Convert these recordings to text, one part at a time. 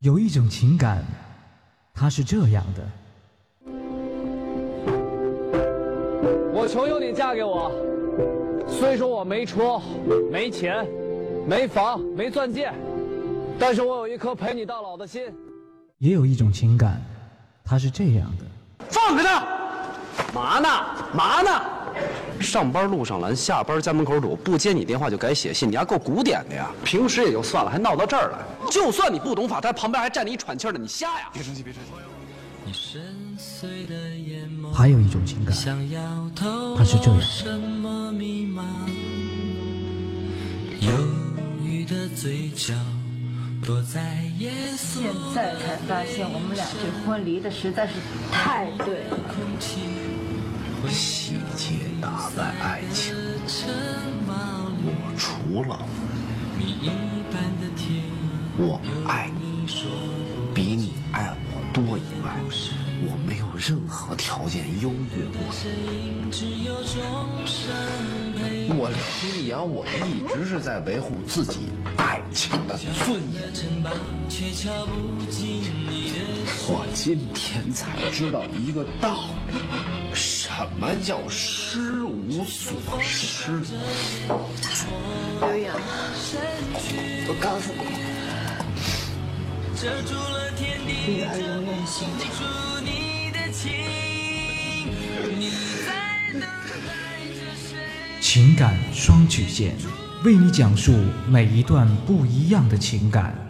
有一种情感，它是这样的。我求求你嫁给我，虽说我没车、没钱、没房、没钻戒，但是我有一颗陪你到老的心。也有一种情感，它是这样的。放开他！嘛呢？嘛呢？上班路上拦，下班家门口堵，不接你电话就改写信，你还够古典的呀！平时也就算了，还闹到这儿来。就算你不懂法，他旁边还站着一喘气的，你瞎呀！别生气，别生气。还有一种情感，它是这样。现在才发现，我们俩这婚离的实在是太对了。细节打败爱情，我除了我爱你比你爱我多以外，我没有任何条件优越过。你。我李阳，我一直是在维护自己爱情的尊严。我今天才知道一个道理。什么叫失无所失？刘洋，我告诉你，女儿永远心里。情感双曲线，为你讲述每一段不一样的情感。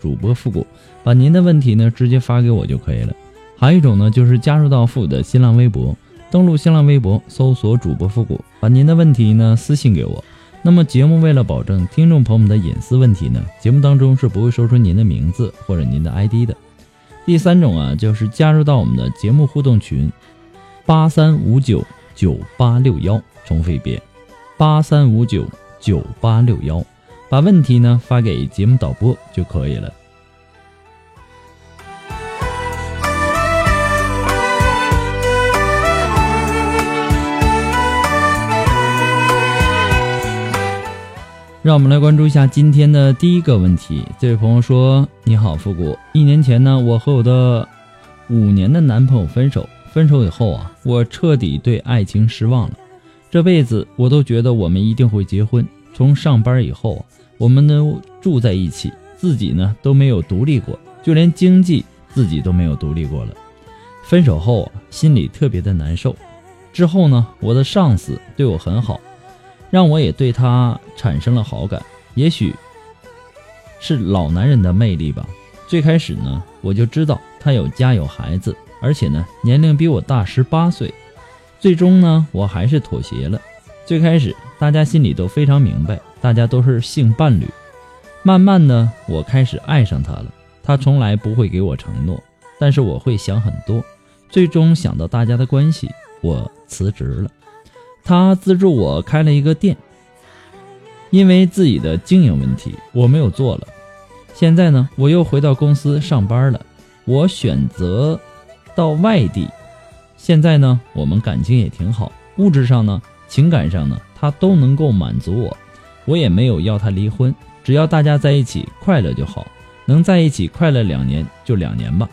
主播复古。把您的问题呢直接发给我就可以了。还有一种呢，就是加入到复古的新浪微博，登录新浪微博搜索主播复古，把您的问题呢私信给我。那么节目为了保证听众朋友们的隐私问题呢，节目当中是不会说出您的名字或者您的 ID 的。第三种啊，就是加入到我们的节目互动群，八三五九九八六幺，重复一遍，八三五九九八六幺，把问题呢发给节目导播就可以了。让我们来关注一下今天的第一个问题。这位朋友说：“你好，复古。一年前呢，我和我的五年的男朋友分手。分手以后啊，我彻底对爱情失望了。这辈子我都觉得我们一定会结婚。从上班以后啊，我们都住在一起，自己呢都没有独立过，就连经济自己都没有独立过了。分手后啊，心里特别的难受。之后呢，我的上司对我很好。”让我也对他产生了好感，也许是老男人的魅力吧。最开始呢，我就知道他有家有孩子，而且呢年龄比我大十八岁。最终呢，我还是妥协了。最开始大家心里都非常明白，大家都是性伴侣。慢慢的，我开始爱上他了。他从来不会给我承诺，但是我会想很多。最终想到大家的关系，我辞职了。他资助我开了一个店，因为自己的经营问题，我没有做了。现在呢，我又回到公司上班了。我选择到外地。现在呢，我们感情也挺好，物质上呢，情感上呢，他都能够满足我。我也没有要他离婚，只要大家在一起快乐就好，能在一起快乐两年就两年吧。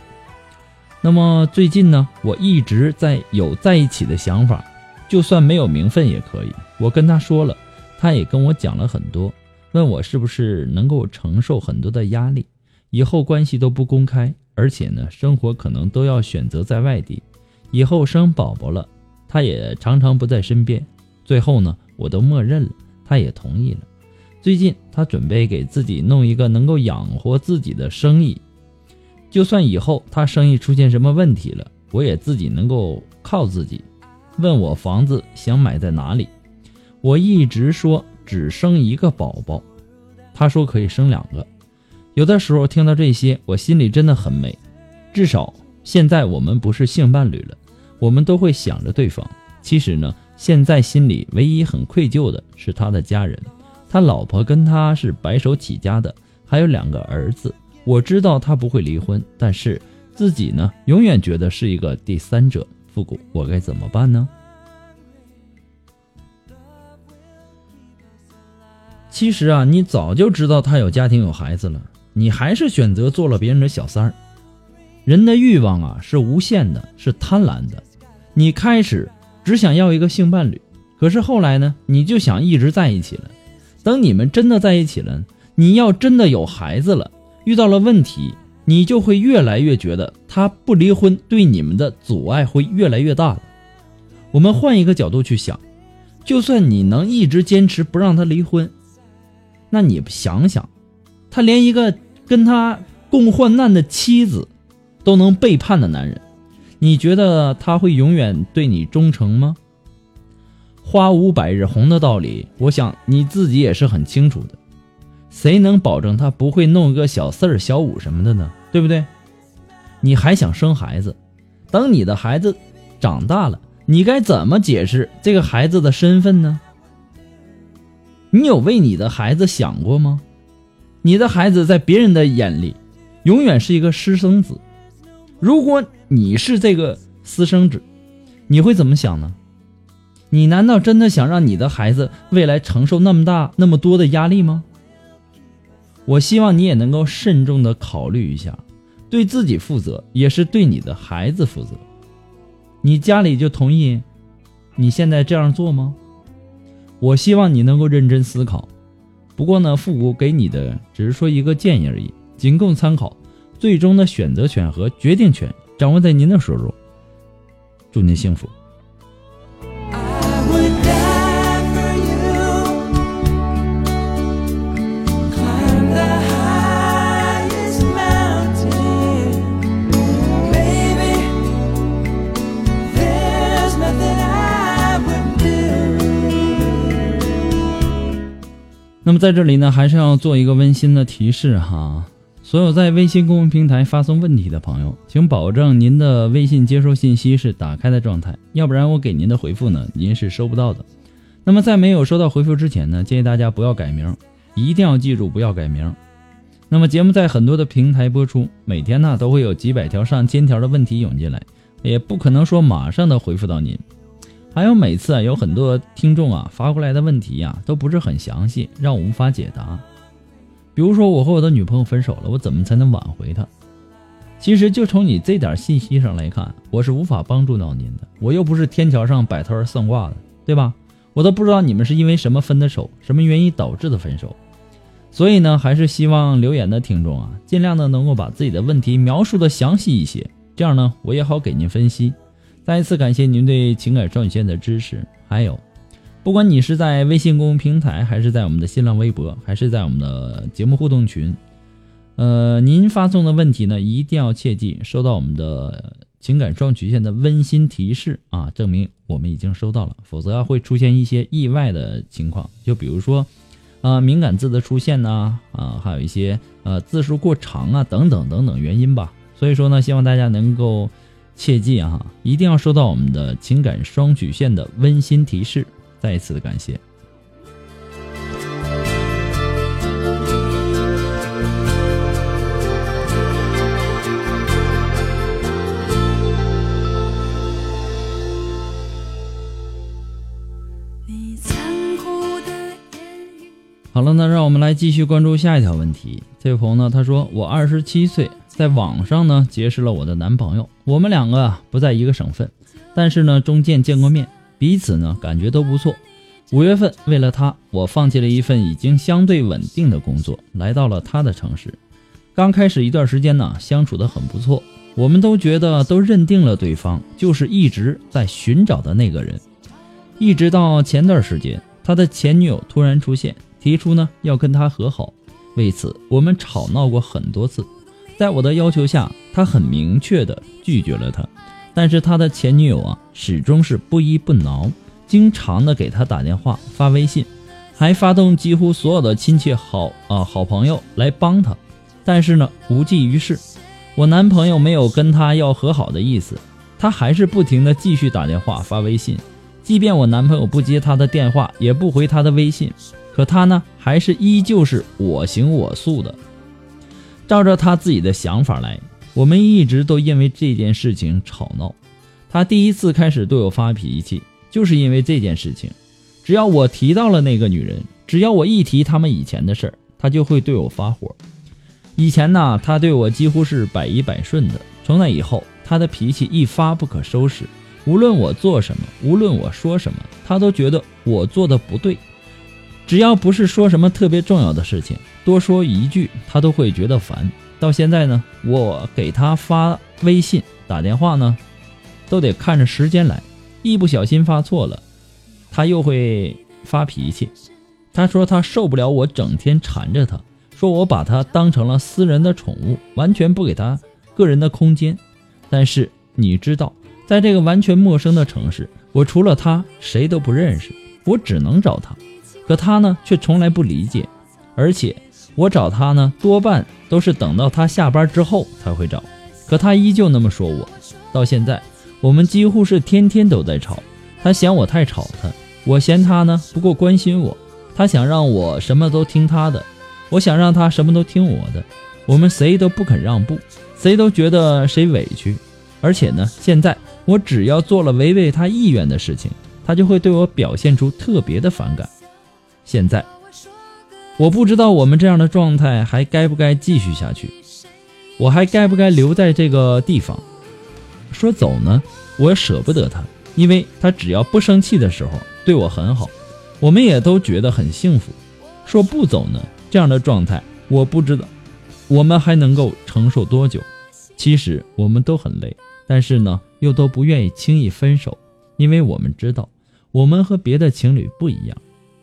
那么最近呢，我一直在有在一起的想法。就算没有名分也可以。我跟他说了，他也跟我讲了很多，问我是不是能够承受很多的压力，以后关系都不公开，而且呢，生活可能都要选择在外地。以后生宝宝了，他也常常不在身边。最后呢，我都默认了，他也同意了。最近他准备给自己弄一个能够养活自己的生意，就算以后他生意出现什么问题了，我也自己能够靠自己。问我房子想买在哪里，我一直说只生一个宝宝，他说可以生两个。有的时候听到这些，我心里真的很美。至少现在我们不是性伴侣了，我们都会想着对方。其实呢，现在心里唯一很愧疚的是他的家人，他老婆跟他是白手起家的，还有两个儿子。我知道他不会离婚，但是自己呢，永远觉得是一个第三者。复古，我该怎么办呢？其实啊，你早就知道他有家庭有孩子了，你还是选择做了别人的小三儿。人的欲望啊是无限的，是贪婪的。你开始只想要一个性伴侣，可是后来呢，你就想一直在一起了。等你们真的在一起了，你要真的有孩子了，遇到了问题，你就会越来越觉得他不离婚对你们的阻碍会越来越大了。我们换一个角度去想，就算你能一直坚持不让他离婚，那你想想，他连一个跟他共患难的妻子。都能背叛的男人，你觉得他会永远对你忠诚吗？花无百日红的道理，我想你自己也是很清楚的。谁能保证他不会弄个小四儿、小五什么的呢？对不对？你还想生孩子？等你的孩子长大了，你该怎么解释这个孩子的身份呢？你有为你的孩子想过吗？你的孩子在别人的眼里，永远是一个私生子。如果你是这个私生子，你会怎么想呢？你难道真的想让你的孩子未来承受那么大、那么多的压力吗？我希望你也能够慎重的考虑一下，对自己负责，也是对你的孩子负责。你家里就同意你现在这样做吗？我希望你能够认真思考。不过呢，复古给你的只是说一个建议而已，仅供参考。最终的选择权和决定权掌握在您的手中。祝您幸福。那么在这里呢，还是要做一个温馨的提示哈。所有在微信公众平台发送问题的朋友，请保证您的微信接收信息是打开的状态，要不然我给您的回复呢，您是收不到的。那么在没有收到回复之前呢，建议大家不要改名，一定要记住不要改名。那么节目在很多的平台播出，每天呢都会有几百条上千条的问题涌进来，也不可能说马上的回复到您。还有每次啊有很多听众啊发过来的问题呀都不是很详细，让我无法解答。比如说，我和我的女朋友分手了，我怎么才能挽回她？其实就从你这点信息上来看，我是无法帮助到您的。我又不是天桥上摆摊算卦的，对吧？我都不知道你们是因为什么分的手，什么原因导致的分手。所以呢，还是希望留言的听众啊，尽量的能够把自己的问题描述的详细一些，这样呢，我也好给您分析。再一次感谢您对情感少女线的支持，还有。不管你是在微信公众平台，还是在我们的新浪微博，还是在我们的节目互动群，呃，您发送的问题呢，一定要切记收到我们的情感双曲线的温馨提示啊，证明我们已经收到了，否则会出现一些意外的情况，就比如说，呃，敏感字的出现呢，啊，还有一些呃字数过长啊，等等等等原因吧。所以说呢，希望大家能够切记啊，一定要收到我们的情感双曲线的温馨提示。再一次的感谢。好了，那让我们来继续关注下一条问题。这位朋友呢，他说：“我二十七岁，在网上呢结识了我的男朋友，我们两个不在一个省份，但是呢中间见过面。”彼此呢感觉都不错。五月份，为了他，我放弃了一份已经相对稳定的工作，来到了他的城市。刚开始一段时间呢，相处的很不错。我们都觉得都认定了对方就是一直在寻找的那个人，一直到前段时间，他的前女友突然出现，提出呢要跟他和好。为此，我们吵闹过很多次。在我的要求下，他很明确的拒绝了他。但是他的前女友啊，始终是不依不挠，经常的给他打电话、发微信，还发动几乎所有的亲戚好啊好朋友来帮他。但是呢，无济于事。我男朋友没有跟他要和好的意思，他还是不停的继续打电话发微信，即便我男朋友不接他的电话，也不回他的微信，可他呢，还是依旧是我行我素的，照着他自己的想法来。我们一直都因为这件事情吵闹，他第一次开始对我发脾气，就是因为这件事情。只要我提到了那个女人，只要我一提他们以前的事儿，他就会对我发火。以前呢，他对我几乎是百依百顺的。从那以后，他的脾气一发不可收拾。无论我做什么，无论我说什么，他都觉得我做的不对。只要不是说什么特别重要的事情，多说一句，他都会觉得烦。到现在呢，我给他发微信、打电话呢，都得看着时间来。一不小心发错了，他又会发脾气。他说他受不了我整天缠着他。说我把他当成了私人的宠物，完全不给他个人的空间。但是你知道，在这个完全陌生的城市，我除了他谁都不认识，我只能找他。可他呢，却从来不理解。而且我找他呢，多半都是等到他下班之后才会找。可他依旧那么说我。到现在，我们几乎是天天都在吵。他嫌我太吵他，我嫌他呢不够关心我。他想让我什么都听他的。我想让他什么都听我的，我们谁都不肯让步，谁都觉得谁委屈，而且呢，现在我只要做了违背他意愿的事情，他就会对我表现出特别的反感。现在，我不知道我们这样的状态还该不该继续下去，我还该不该留在这个地方？说走呢，我舍不得他，因为他只要不生气的时候对我很好，我们也都觉得很幸福。说不走呢？这样的状态，我不知道我们还能够承受多久。其实我们都很累，但是呢，又都不愿意轻易分手，因为我们知道，我们和别的情侣不一样，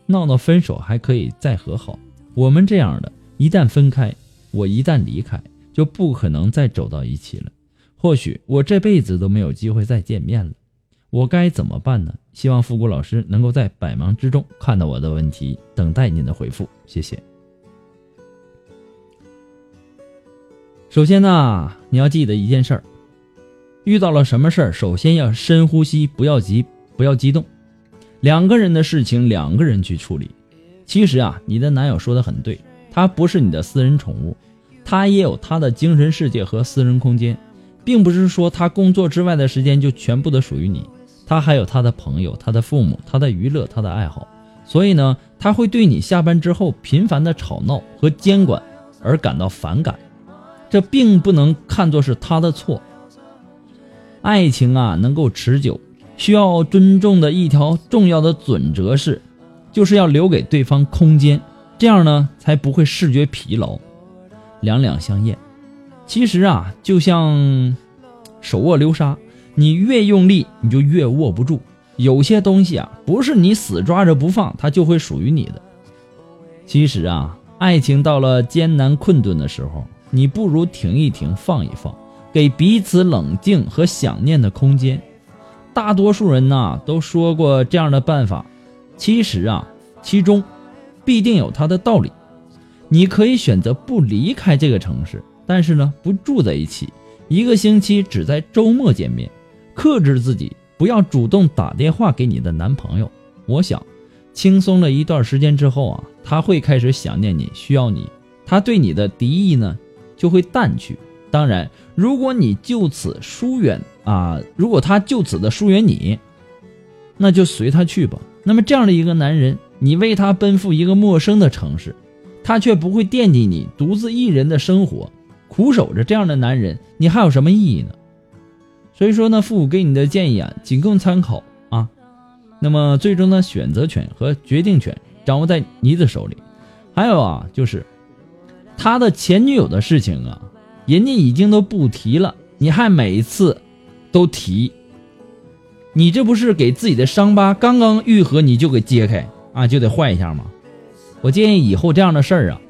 闹闹分手还可以再和好。我们这样的，一旦分开，我一旦离开，就不可能再走到一起了。或许我这辈子都没有机会再见面了。我该怎么办呢？希望复古老师能够在百忙之中看到我的问题，等待您的回复。谢谢。首先呢，你要记得一件事儿，遇到了什么事儿，首先要深呼吸，不要急，不要激动。两个人的事情，两个人去处理。其实啊，你的男友说的很对，他不是你的私人宠物，他也有他的精神世界和私人空间，并不是说他工作之外的时间就全部的属于你，他还有他的朋友、他的父母、他的娱乐、他的爱好。所以呢，他会对你下班之后频繁的吵闹和监管而感到反感。这并不能看作是他的错。爱情啊，能够持久，需要尊重的一条重要的准则是，就是要留给对方空间，这样呢，才不会视觉疲劳，两两相厌。其实啊，就像手握流沙，你越用力，你就越握不住。有些东西啊，不是你死抓着不放，它就会属于你的。其实啊，爱情到了艰难困顿的时候。你不如停一停，放一放，给彼此冷静和想念的空间。大多数人呐都说过这样的办法，其实啊，其中必定有它的道理。你可以选择不离开这个城市，但是呢，不住在一起，一个星期只在周末见面，克制自己，不要主动打电话给你的男朋友。我想，轻松了一段时间之后啊，他会开始想念你，需要你，他对你的敌意呢？就会淡去。当然，如果你就此疏远啊，如果他就此的疏远你，那就随他去吧。那么这样的一个男人，你为他奔赴一个陌生的城市，他却不会惦记你独自一人的生活，苦守着这样的男人，你还有什么意义呢？所以说呢，父母给你的建议啊，仅供参考啊。那么最终的选择权和决定权掌握在你的手里。还有啊，就是。他的前女友的事情啊，人家已经都不提了。你还每一次都提，你这不是给自己的伤疤刚刚愈合你就给揭开啊，就得换一下吗？我建议以后这样的事儿啊，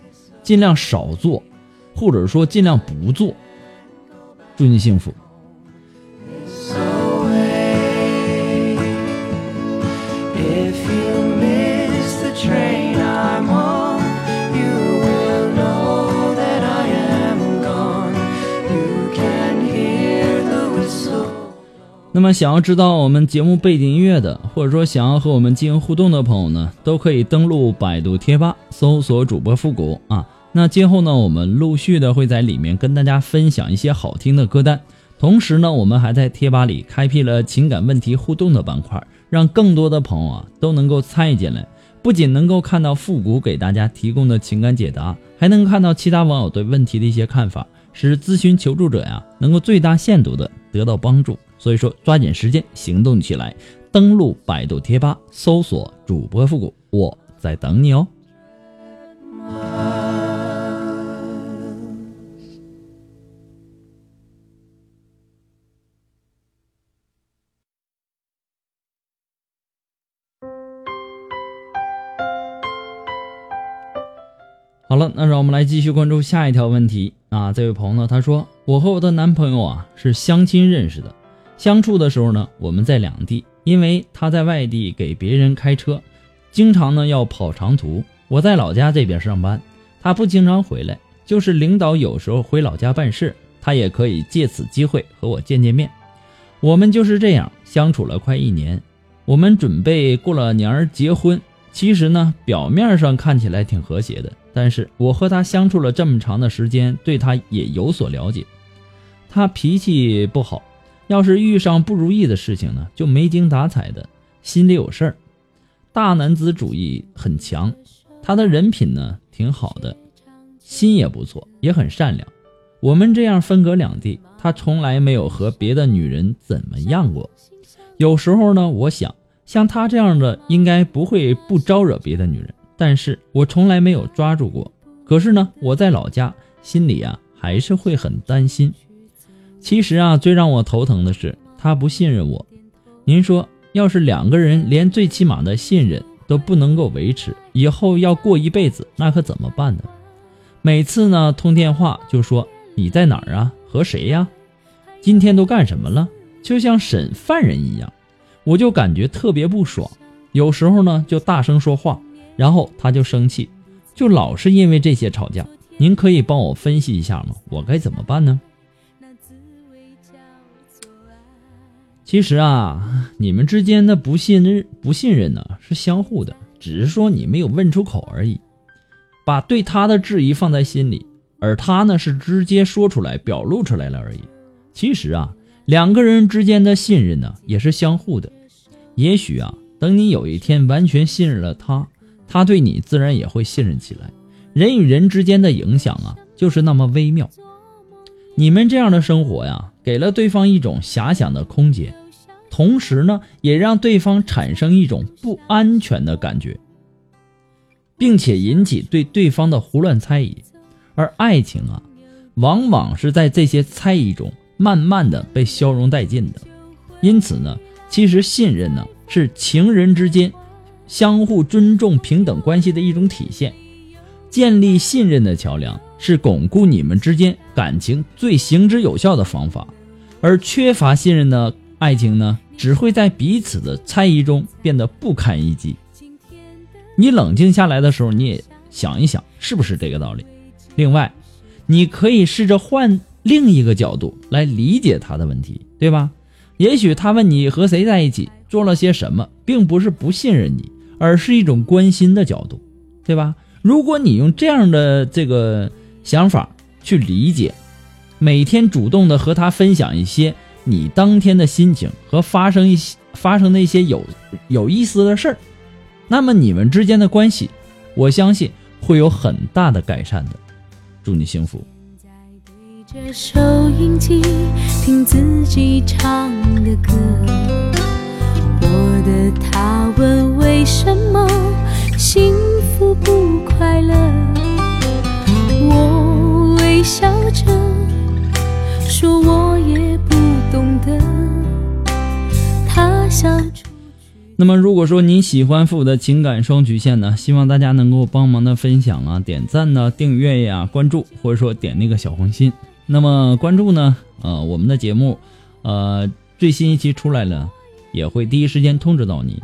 尽量少做，或者说尽量不做。祝你幸福。那么，想要知道我们节目背景音乐的，或者说想要和我们进行互动的朋友呢，都可以登录百度贴吧，搜索主播复古啊。那今后呢，我们陆续的会在里面跟大家分享一些好听的歌单，同时呢，我们还在贴吧里开辟了情感问题互动的板块，让更多的朋友啊都能够参与进来。不仅能够看到复古给大家提供的情感解答，还能看到其他网友对问题的一些看法，使咨询求助者呀能够最大限度的得到帮助。所以说，抓紧时间行动起来，登录百度贴吧，搜索主播复古，我在等你哦。好了，那让我们来继续关注下一条问题啊。这位朋友呢，他说：“我和我的男朋友啊是相亲认识的，相处的时候呢，我们在两地，因为他在外地给别人开车，经常呢要跑长途。我在老家这边上班，他不经常回来，就是领导有时候回老家办事，他也可以借此机会和我见见面。我们就是这样相处了快一年，我们准备过了年儿结婚。其实呢，表面上看起来挺和谐的。”但是我和他相处了这么长的时间，对他也有所了解。他脾气不好，要是遇上不如意的事情呢，就没精打采的，心里有事儿。大男子主义很强，他的人品呢挺好的，心也不错，也很善良。我们这样分隔两地，他从来没有和别的女人怎么样过。有时候呢，我想像他这样的，应该不会不招惹别的女人。但是我从来没有抓住过，可是呢，我在老家心里啊还是会很担心。其实啊，最让我头疼的是他不信任我。您说，要是两个人连最起码的信任都不能够维持，以后要过一辈子，那可怎么办呢？每次呢通电话就说你在哪儿啊，和谁呀？今天都干什么了？就像审犯人一样，我就感觉特别不爽。有时候呢就大声说话。然后他就生气，就老是因为这些吵架。您可以帮我分析一下吗？我该怎么办呢？其实啊，你们之间的不信任、不信任呢是相互的，只是说你没有问出口而已，把对他的质疑放在心里，而他呢是直接说出来、表露出来了而已。其实啊，两个人之间的信任呢也是相互的。也许啊，等你有一天完全信任了他。他对你自然也会信任起来。人与人之间的影响啊，就是那么微妙。你们这样的生活呀，给了对方一种遐想的空间，同时呢，也让对方产生一种不安全的感觉，并且引起对对方的胡乱猜疑。而爱情啊，往往是在这些猜疑中慢慢的被消融殆尽的。因此呢，其实信任呢，是情人之间。相互尊重、平等关系的一种体现，建立信任的桥梁是巩固你们之间感情最行之有效的方法。而缺乏信任的爱情呢，只会在彼此的猜疑中变得不堪一击。你冷静下来的时候，你也想一想，是不是这个道理？另外，你可以试着换另一个角度来理解他的问题，对吧？也许他问你和谁在一起，做了些什么，并不是不信任你。而是一种关心的角度，对吧？如果你用这样的这个想法去理解，每天主动的和他分享一些你当天的心情和发生一些发生的一些有有意思的事儿，那么你们之间的关系，我相信会有很大的改善的。祝你幸福。着收音机听自己唱的歌，我的他问为什么幸福不快乐，笑着说我也不懂得那么如果说你喜欢父母的情感双曲线呢希望大家能够帮忙的分享啊点赞呢订阅呀关注或者说点那个小红心。那么关注呢呃我们的节目呃最新一期出来了也会第一时间通知到你。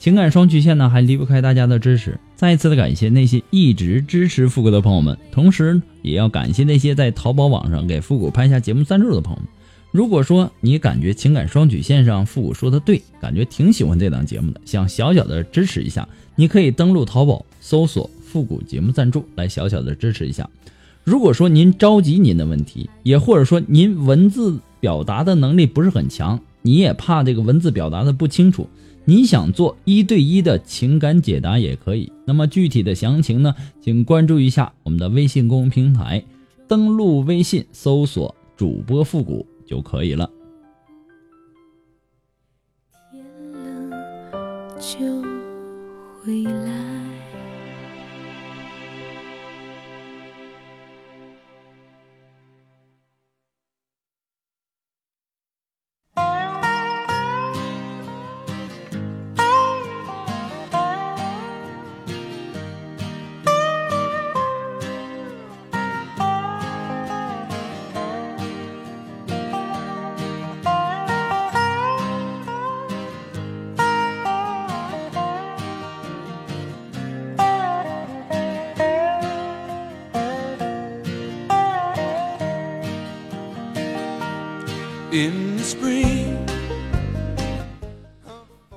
情感双曲线呢还离不开大家的支持。再一次的感谢那些一直支持复古的朋友们，同时也要感谢那些在淘宝网上给复古拍下节目赞助的朋友们。如果说你感觉情感双曲线上复古说的对，感觉挺喜欢这档节目的，想小小的支持一下，你可以登录淘宝搜索“复古节目赞助”来小小的支持一下。如果说您着急您的问题，也或者说您文字表达的能力不是很强，你也怕这个文字表达的不清楚，你想做一对一的情感解答也可以。那么具体的详情呢，请关注一下我们的微信公众平台，登录微信搜索主播复古就可以了。天冷就回来。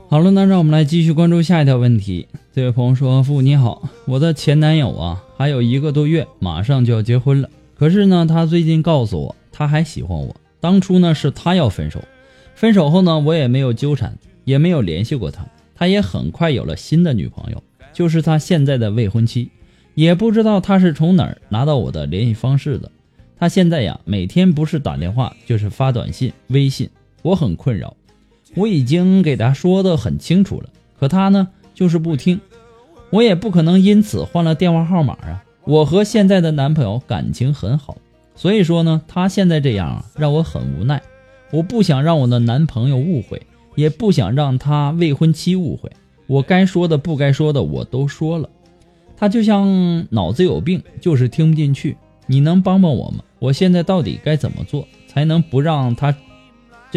好了，那让我们来继续关注下一条问题。这位朋友说：“父你好，我的前男友啊，还有一个多月，马上就要结婚了。可是呢，他最近告诉我，他还喜欢我。当初呢，是他要分手，分手后呢，我也没有纠缠，也没有联系过他。他也很快有了新的女朋友，就是他现在的未婚妻。也不知道他是从哪儿拿到我的联系方式的。他现在呀，每天不是打电话，就是发短信、微信，我很困扰。”我已经给他说的很清楚了，可他呢就是不听，我也不可能因此换了电话号码啊。我和现在的男朋友感情很好，所以说呢，他现在这样啊让我很无奈。我不想让我的男朋友误会，也不想让他未婚妻误会。我该说的不该说的我都说了，他就像脑子有病，就是听不进去。你能帮帮我吗？我现在到底该怎么做才能不让他？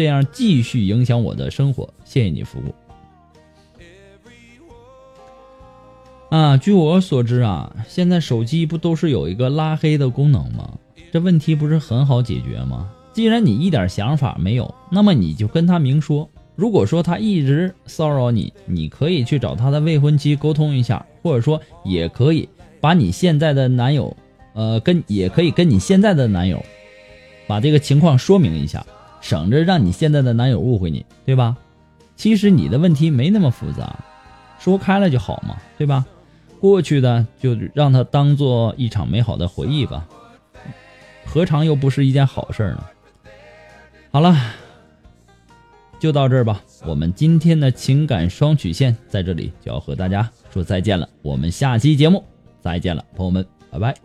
这样继续影响我的生活，谢谢你服务。啊，据我所知啊，现在手机不都是有一个拉黑的功能吗？这问题不是很好解决吗？既然你一点想法没有，那么你就跟他明说。如果说他一直骚扰你，你可以去找他的未婚妻沟通一下，或者说也可以把你现在的男友，呃，跟也可以跟你现在的男友把这个情况说明一下。省着让你现在的男友误会你，对吧？其实你的问题没那么复杂，说开了就好嘛，对吧？过去的就让它当做一场美好的回忆吧，何尝又不是一件好事呢？好了，就到这儿吧。我们今天的情感双曲线在这里就要和大家说再见了，我们下期节目再见了，朋友们，拜拜。